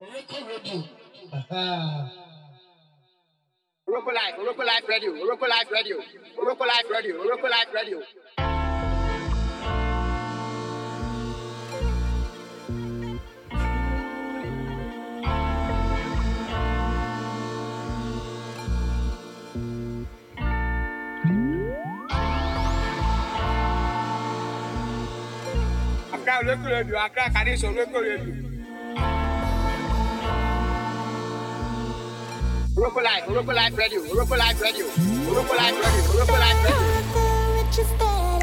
Oroko Life, Oroko Life Radio, Oroko Life Radio, Oroko Life Radio, Oroko Life Radio. Accra Oroko Radio, Accra Kaniso Oroko Radio. Oroko Life, Oroko Life Radio, Oroko Life Radio, Life Radio, Life Radio.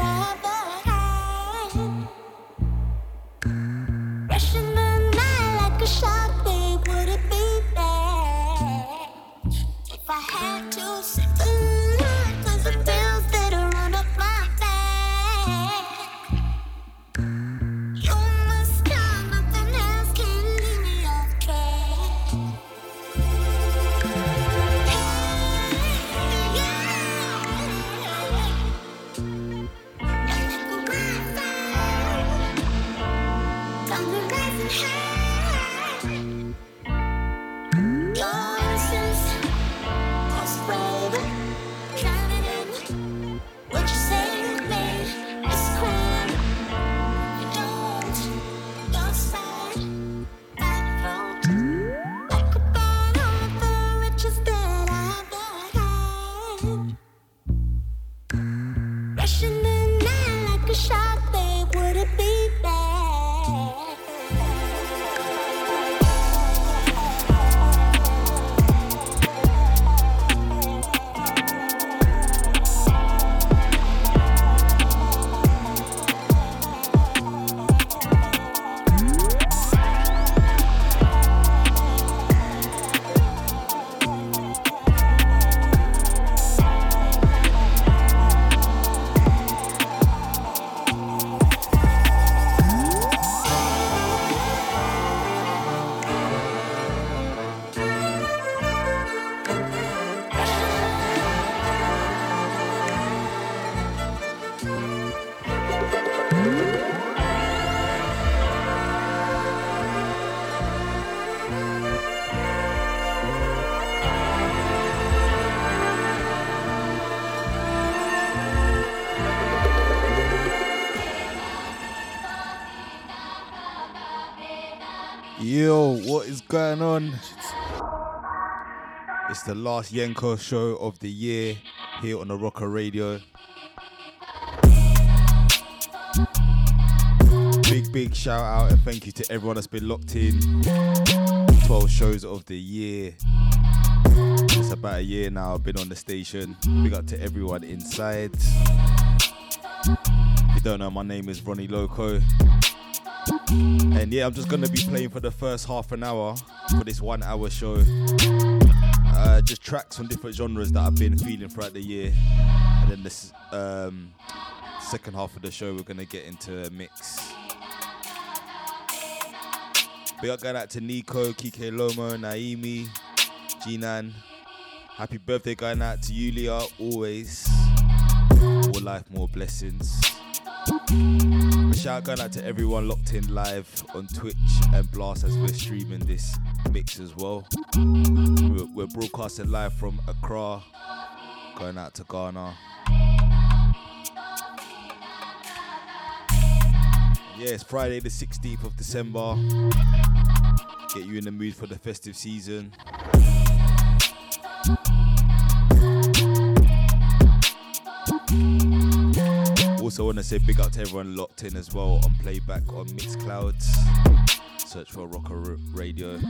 The last Yenko show of the year here on the Oroko Radio. Big, big shout out and thank you to everyone that's been locked in. 12 shows of the year. It's about a year now I've been on the station. Big up to everyone inside. If you don't know, my name is Ronnie Loko. And yeah, I'm just gonna be playing for the first half an hour for this one hour show. Uh, just tracks from different genres that I've been feeling throughout the year. And then this um, second half of the show, we're gonna get into a mix. Big up going out to Nico, Kike Lomo, Naimi, Jinan. Happy birthday going out to Yulia, always. More life, more blessings. A shout going out to everyone locked in live on Twitch and Blast as we're streaming this mix as well. We're, we're broadcasting live from Accra, going out to Ghana. Yeah, it's Friday the 16th of December. Get you in the mood for the festive season. Also, want to say big up to everyone locked in as well on playback on Mixclouds. Search for Oroko Radio.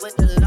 Platinum just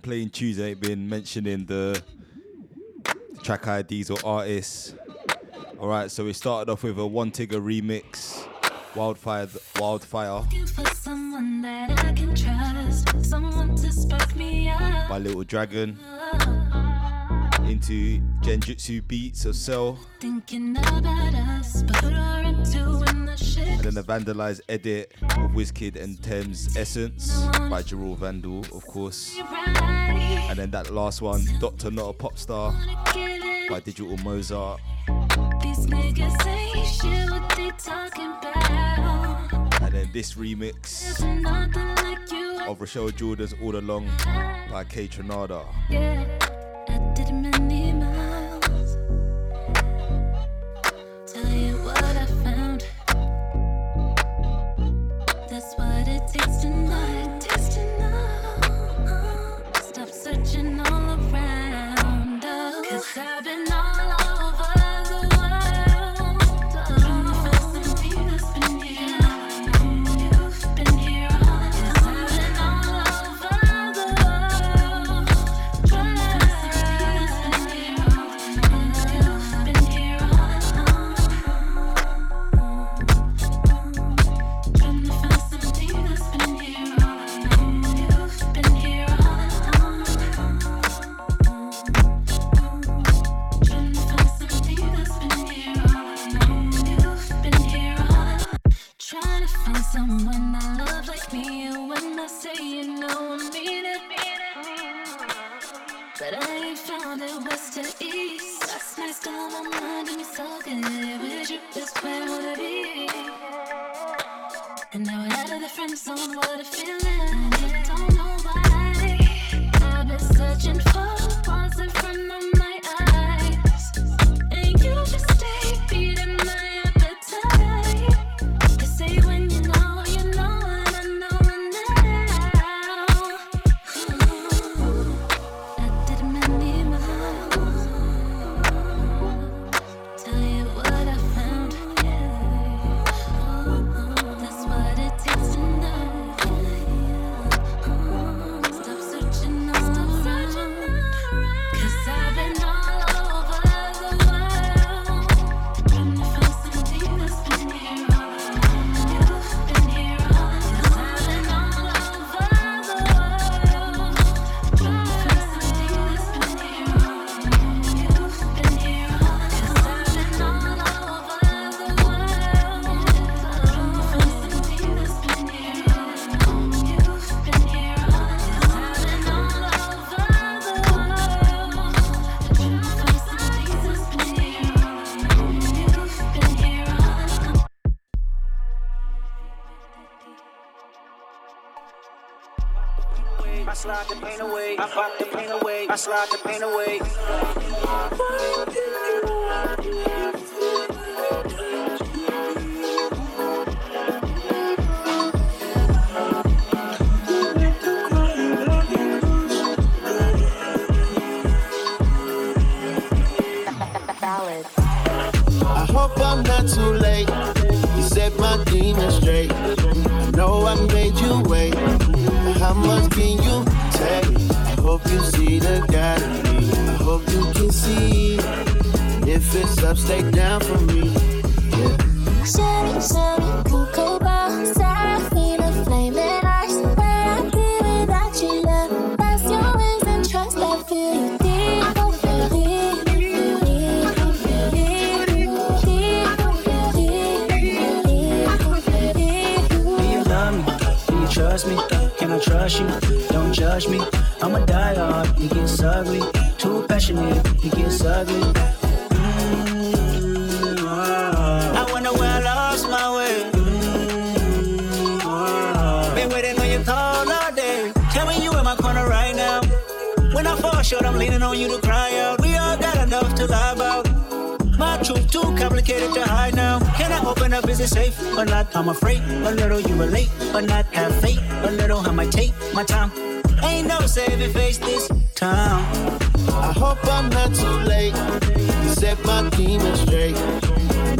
been playing Tuesday ain't been mentioning the track IDs or artists. All right, so we started off with a Wantigga remix, Wildfire, Wildfire. By Little Dragon into Genjutsu beats or so, Thinking about us, but in the shit. And then the vandalized edit of WizKid and Tems Essence by Jarreau Vandal, of course. And then that last one, Doctor Not a Pop Star by Digital Mozart. And then this remix of Rochelle Jordan's All Along by Kaytranada. Yeah minute. short, I'm leaning on you to cry out. We all got enough to lie about. My truth too complicated to hide now. Can I open up? Is it safe or not? I'm afraid. A little you relate, but not have faith. A little I might take my time. Ain't no saving face this time. I hope I'm not too late. Set my demons straight.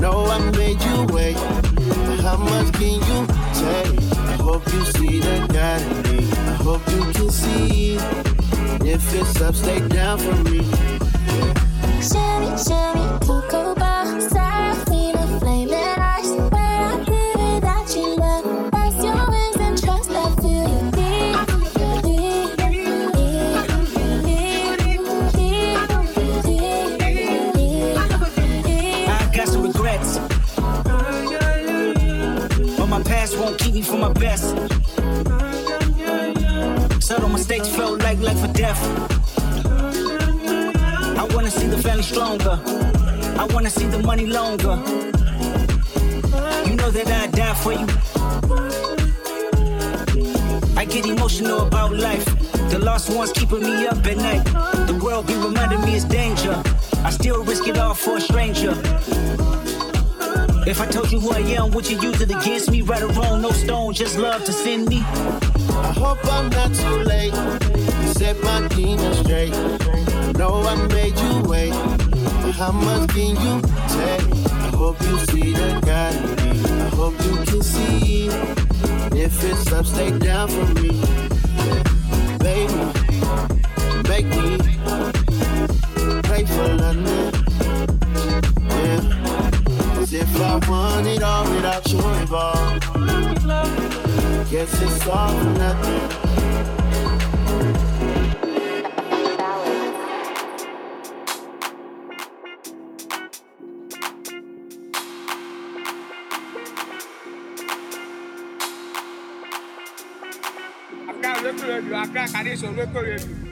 No, know I made you wait. How much can you take? I hope you see the God in me. I hope you can see. If it's up, stay down for me. Cocoa stronger. I wanna see the money longer. You know that I die for you. I get emotional about life. The lost ones keeping me up at night. The world be reminding me it's danger. I still risk it all for a stranger. If I told you who I am, would you use it against me? Right or wrong, no stone, just love to send me. I hope I'm not too late. Set my demons straight know I made you wait. But how much can you take? I hope you see the guy. I hope you can see it. If it's up, stay down for me. Baby, make me pay for London. Yeah. Cause if I want it all without you involved, guess it's all for nothing. diretor.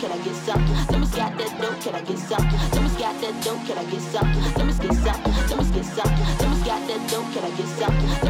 Can I get some? Someone's got that dope. Can I get some? Someone's got that dope. Can I get some? Someone's get some. Someone's get some. Someone's got that dope. Can I get some?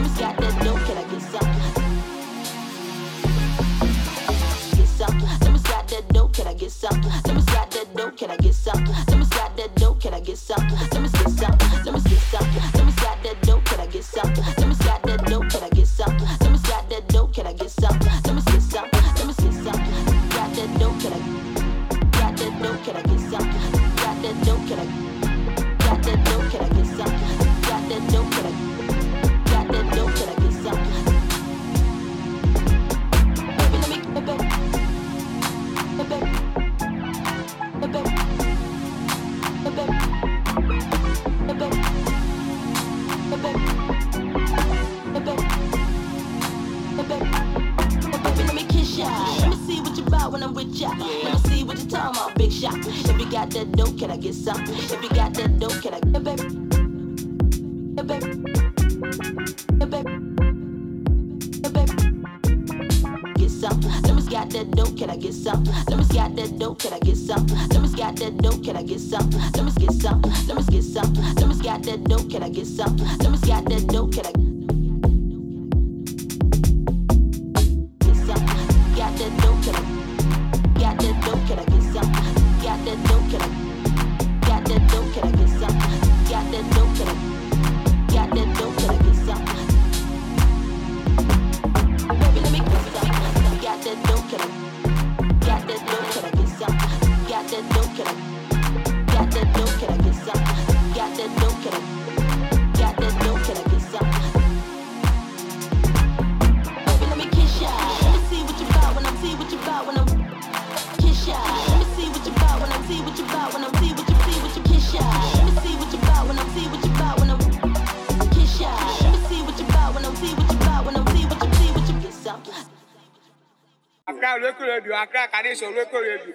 Local radio, local radio.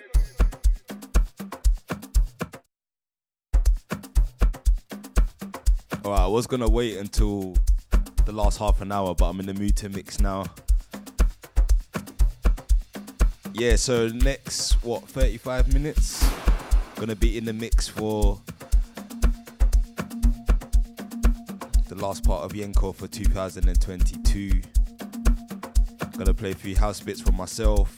All right, I was gonna wait until the last half an hour, but I'm in the mood to mix now. Yeah, so next what 35 minutes gonna be in the mix for the last part of Yenko for 2022. Gonna play a few house bits for myself,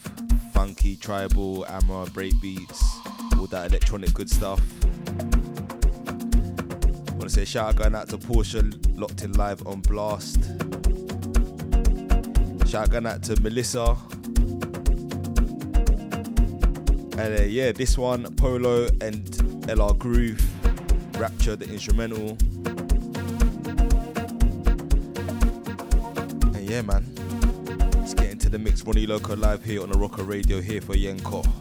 funky, tribal, amra, breakbeats, all that electronic good stuff. Wanna say shout out going out to Portia, locked in live on Blast. Shout out going out to Melissa. And uh, yeah, this one, Polo and LR Groove, Rapture the instrumental. And yeah, man. It's Ronnie Loko live here on the Oroko Radio here for Yenko.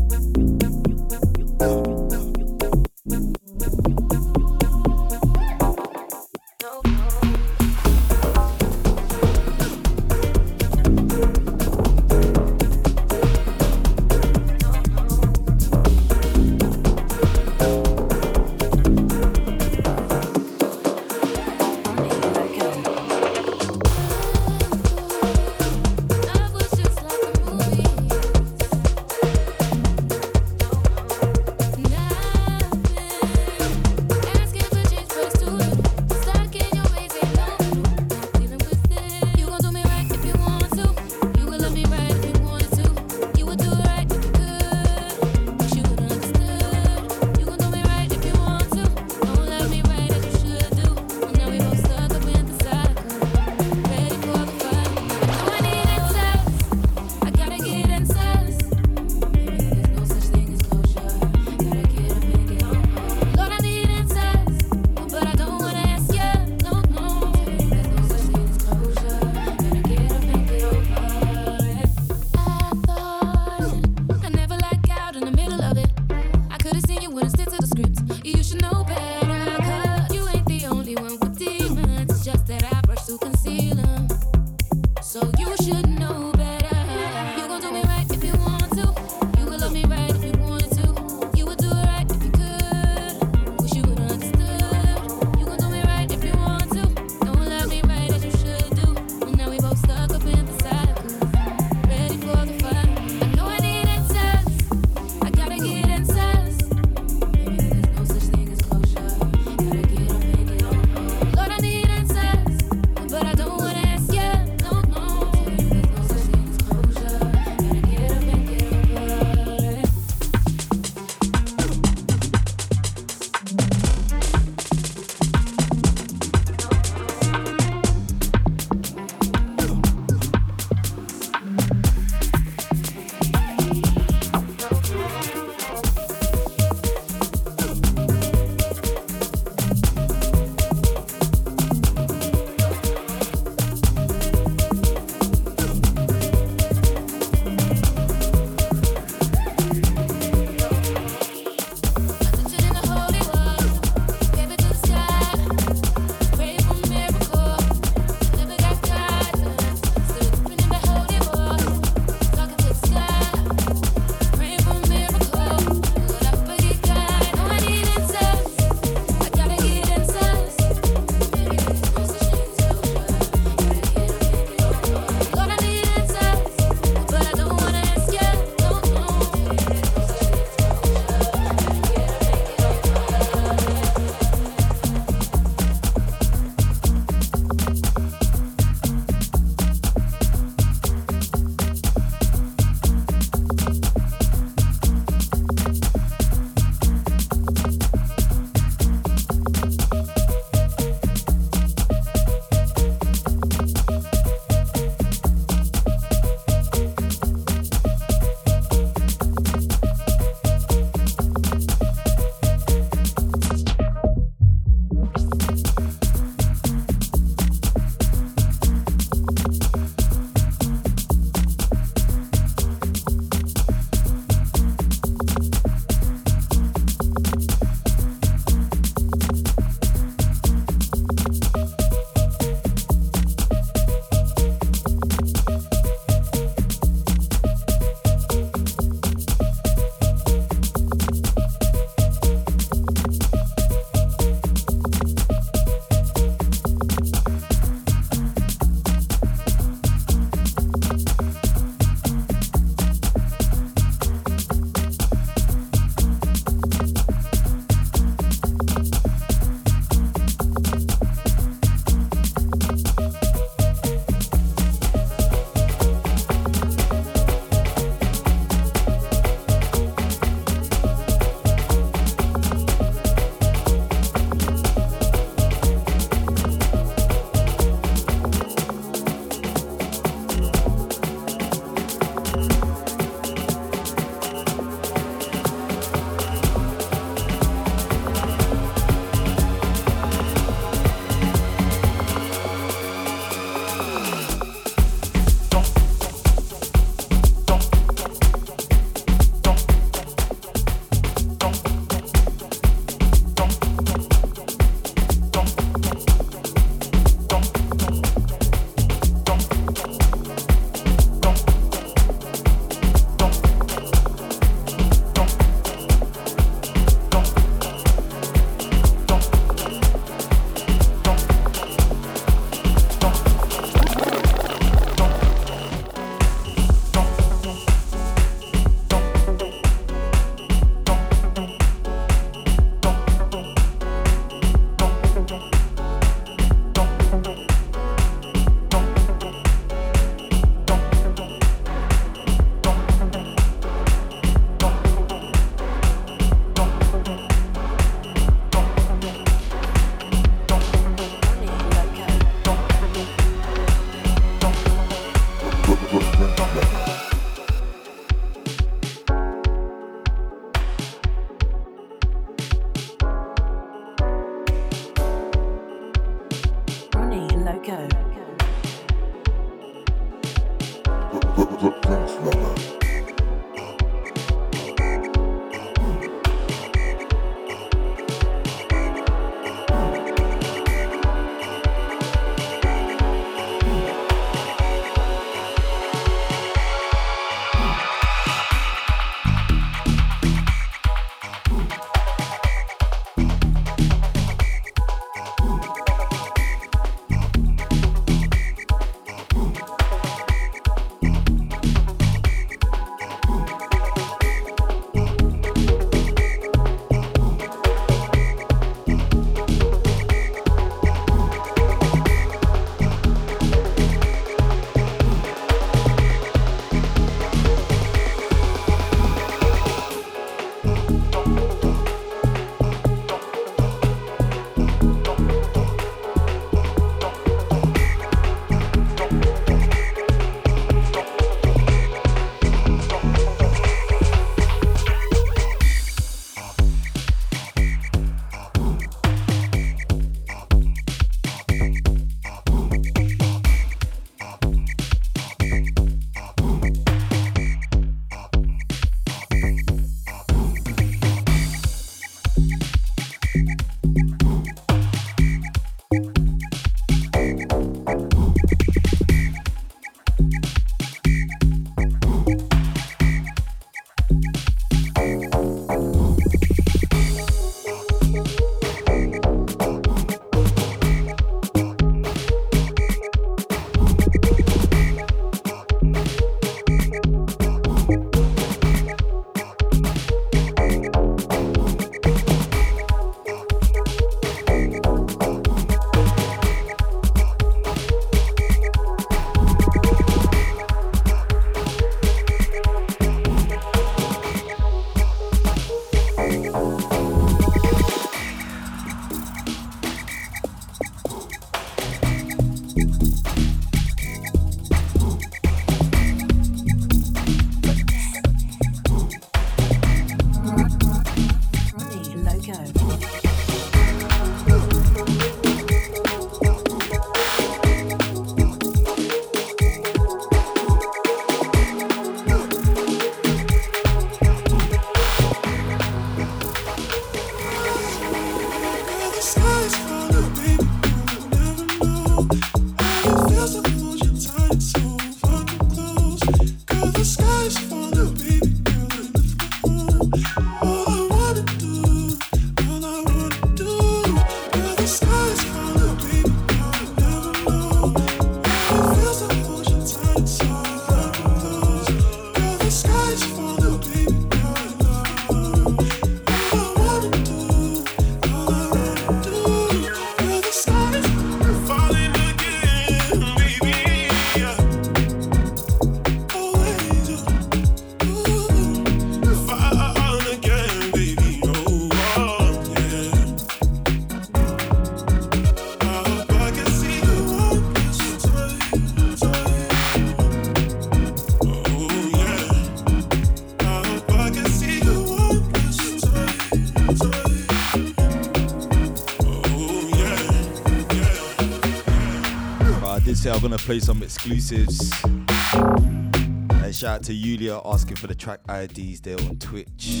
Gonna play some exclusives. And shout out to Yulia asking for the track IDs there on Twitch.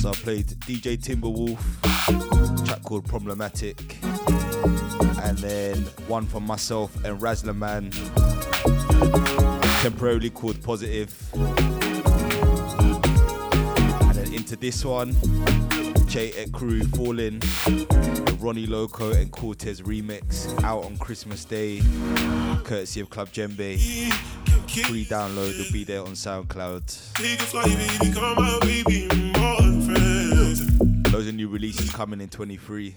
So I played DJ Timbawolf, track called Problematic, and then one from myself and Razzler Man, temporarily called Positive. And then into this one, Che Ecru Falling. The Ronnie Loko and Cortez remix out on Christmas Day, courtesy of Club Djembe. Free download will be there on SoundCloud. Loads of new releases coming in 23.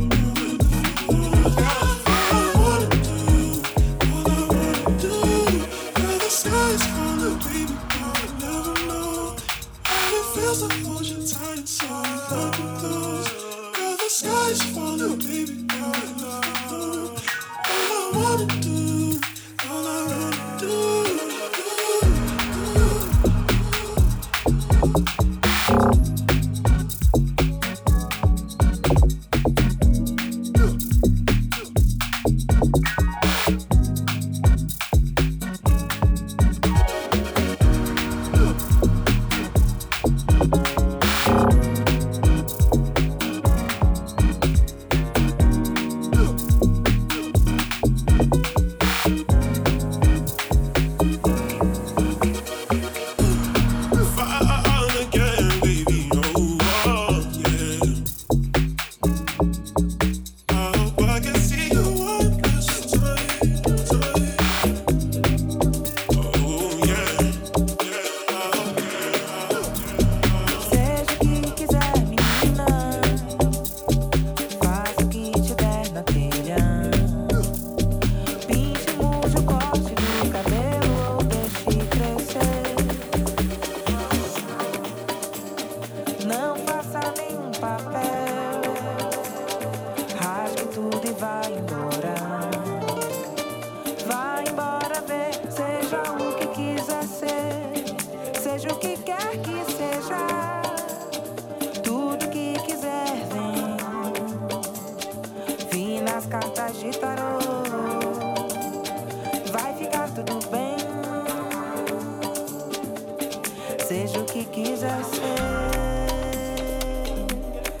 Seja o que quiser ser,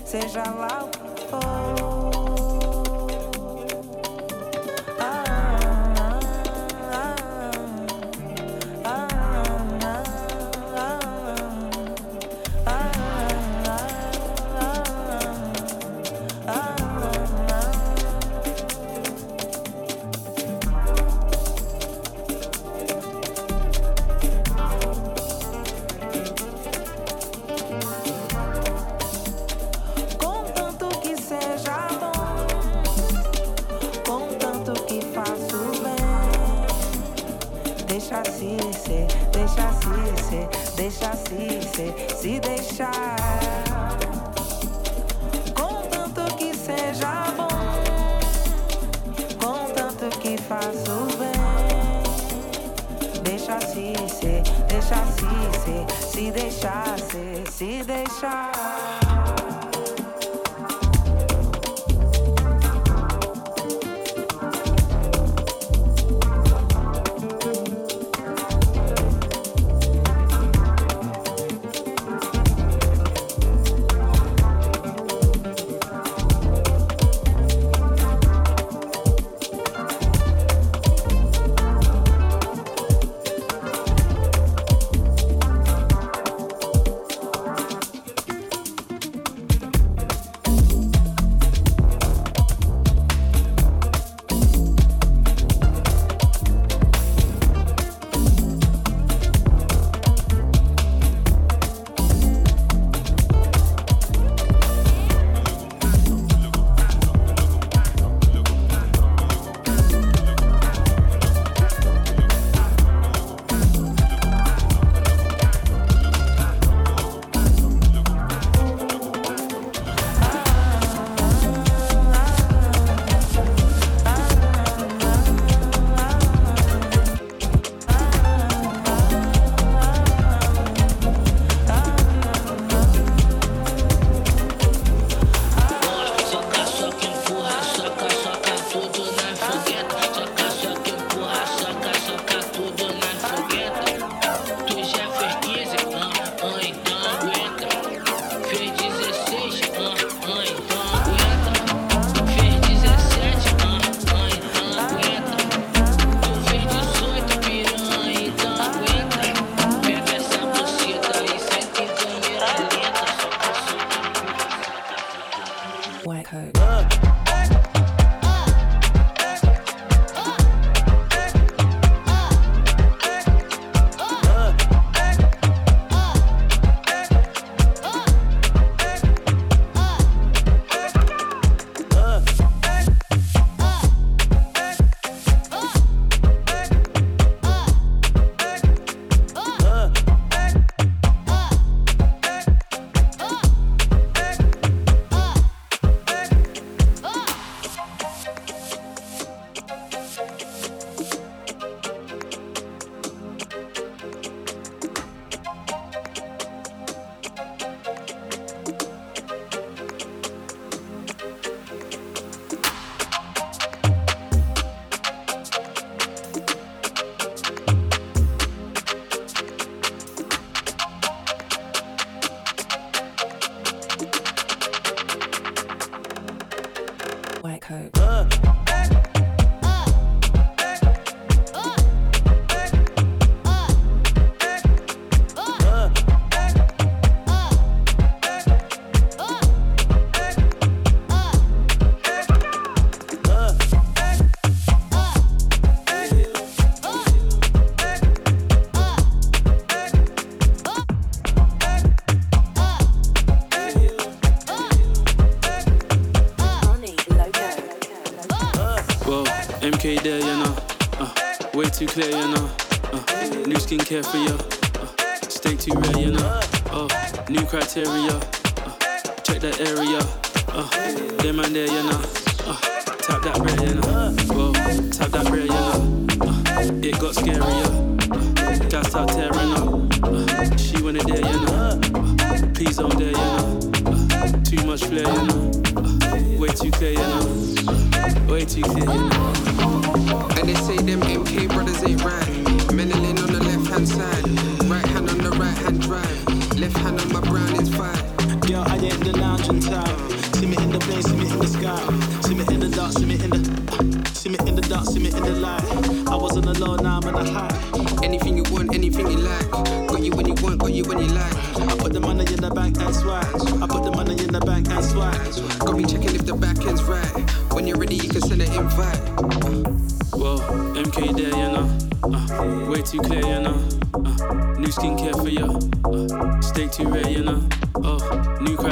seja lá o que for. criteria.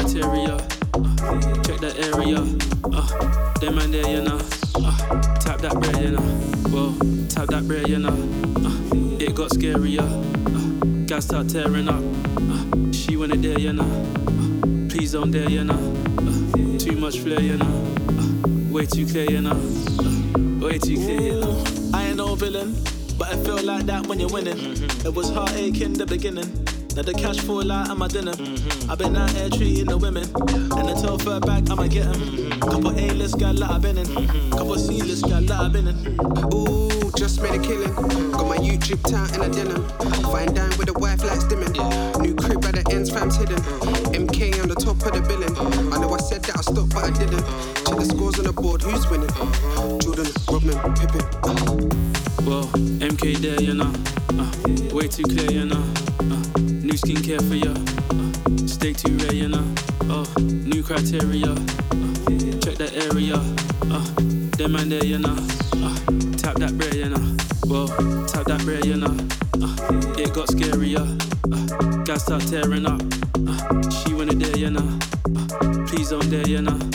Criteria. Uh, check that area. Uh, them man there, you know. Uh, tap that bread, you know. Whoa, tap that bread, you know. Uh, it got scarier. Uh, gas start tearing up. Uh, she wanna dare, you know. Uh, please don't dare, you know. Uh, too much flair, you know. Uh, way too clear, you know. Uh, way too clear, you know. I ain't no villain, but I feel like that when you're winning. It was heartache in the beginning. Now the cash fall out of my dinner. Mm-hmm. I've been out here treating the women. And until third back, I'ma get them. Mm-hmm. Couple A-list gal that I've been in. Mm-hmm. Couple C-list gal that I've been in. Ooh, just made a killing. Got my YouTube town in a denim. Fine dine with a wife like stimming. New crib at the ends, fam's hidden. MK on the top of the billing. I know I said that I stopped, but I didn't. Check the scores on the board, who's winning? Jordan, Rodman, Pippen. Whoa, MK there, you know. Uh, way too clear, you know. Uh, new skincare for ya. Uh, stay too rare, you know. Oh, new criteria. Uh, check that area. Uh, them man there, you know. Uh, tap that bread, you know. Whoa, tap that bread, you know. Uh, it got scarier. Uh, start tearing up. Uh, she wanna dare, you know. Uh, please don't dare, you know.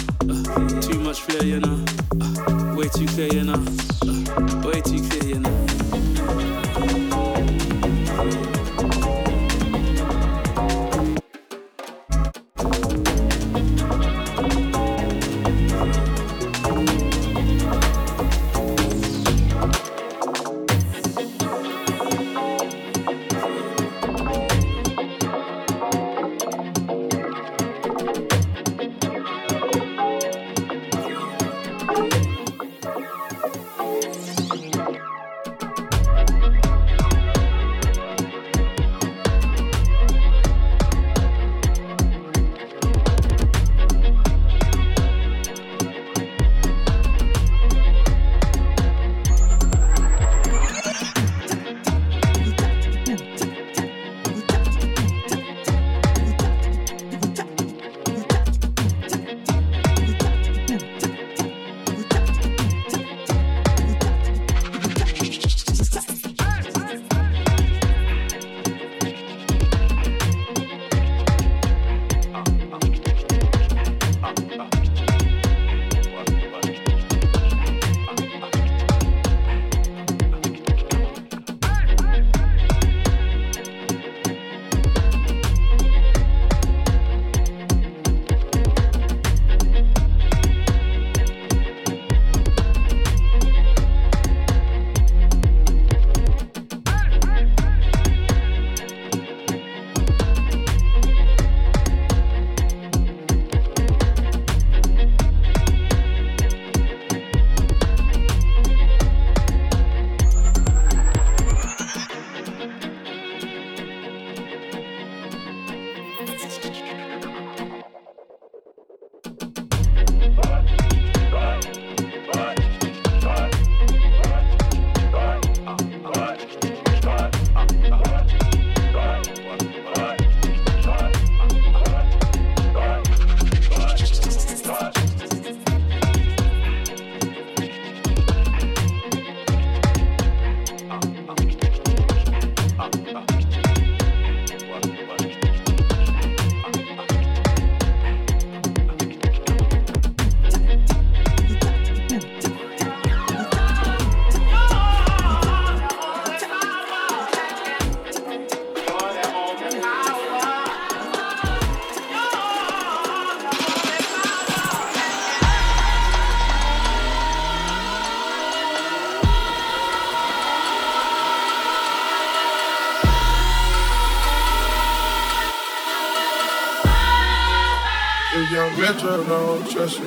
Trust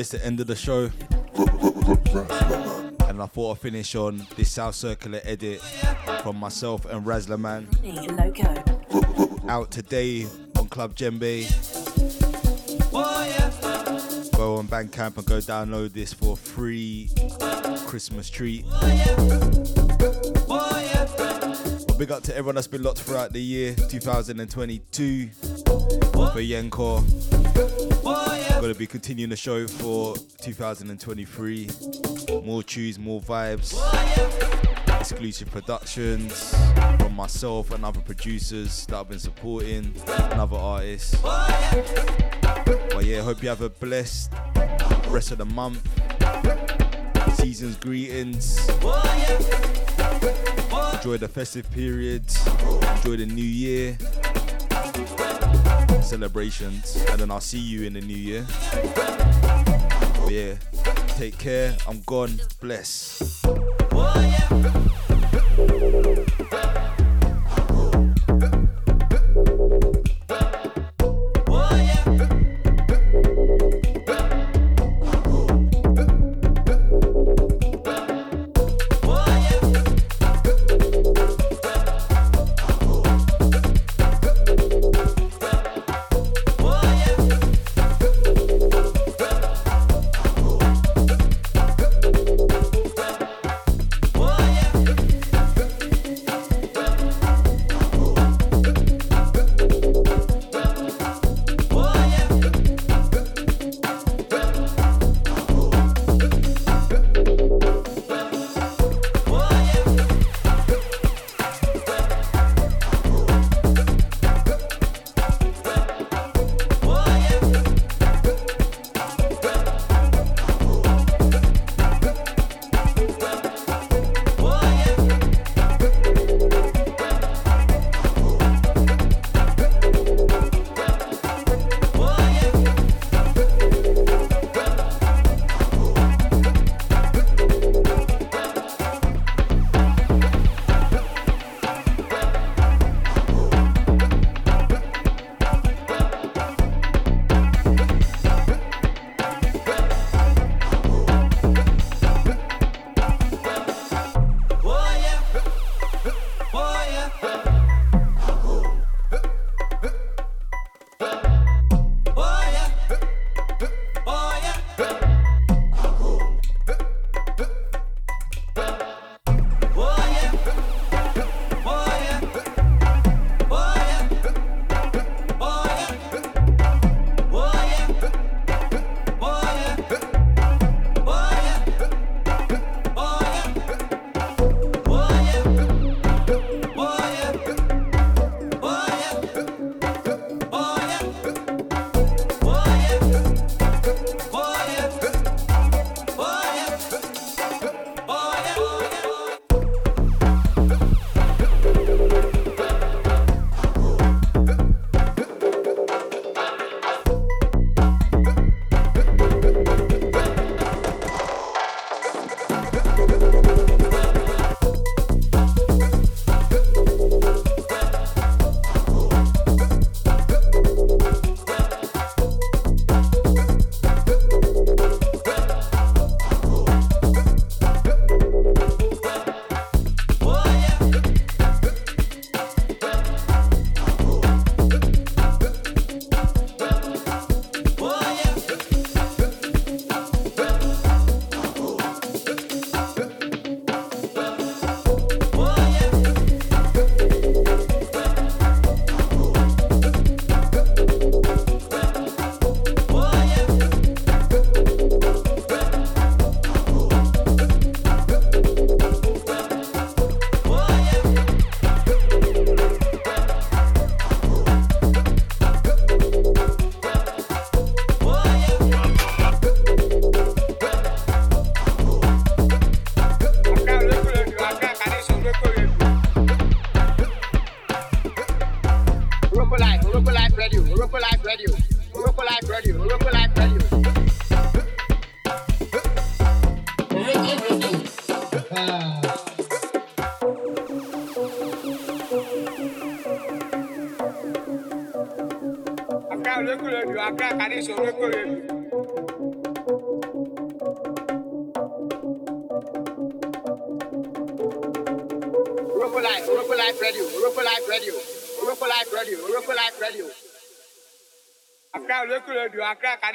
it's the end of the show. And I thought I'd finish on this South Circular edit from myself and Razzler Man. Loko. Out today on Club Djembe. Go on Bandcamp and go download this for free Christmas treat. Well, big up to everyone that's been locked throughout the year 2022 for Yenko. Gonna be continuing the show for 2023. More tunes, more vibes, exclusive productions from myself and other producers that I've been supporting, and other artists. But yeah, hope you have a blessed rest of the month. Season's greetings. Enjoy the festive period. Enjoy the new year. Celebrations. And then I'll see you in the new year. But yeah, take care. I'm gone. Bless.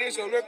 Radio, Oroko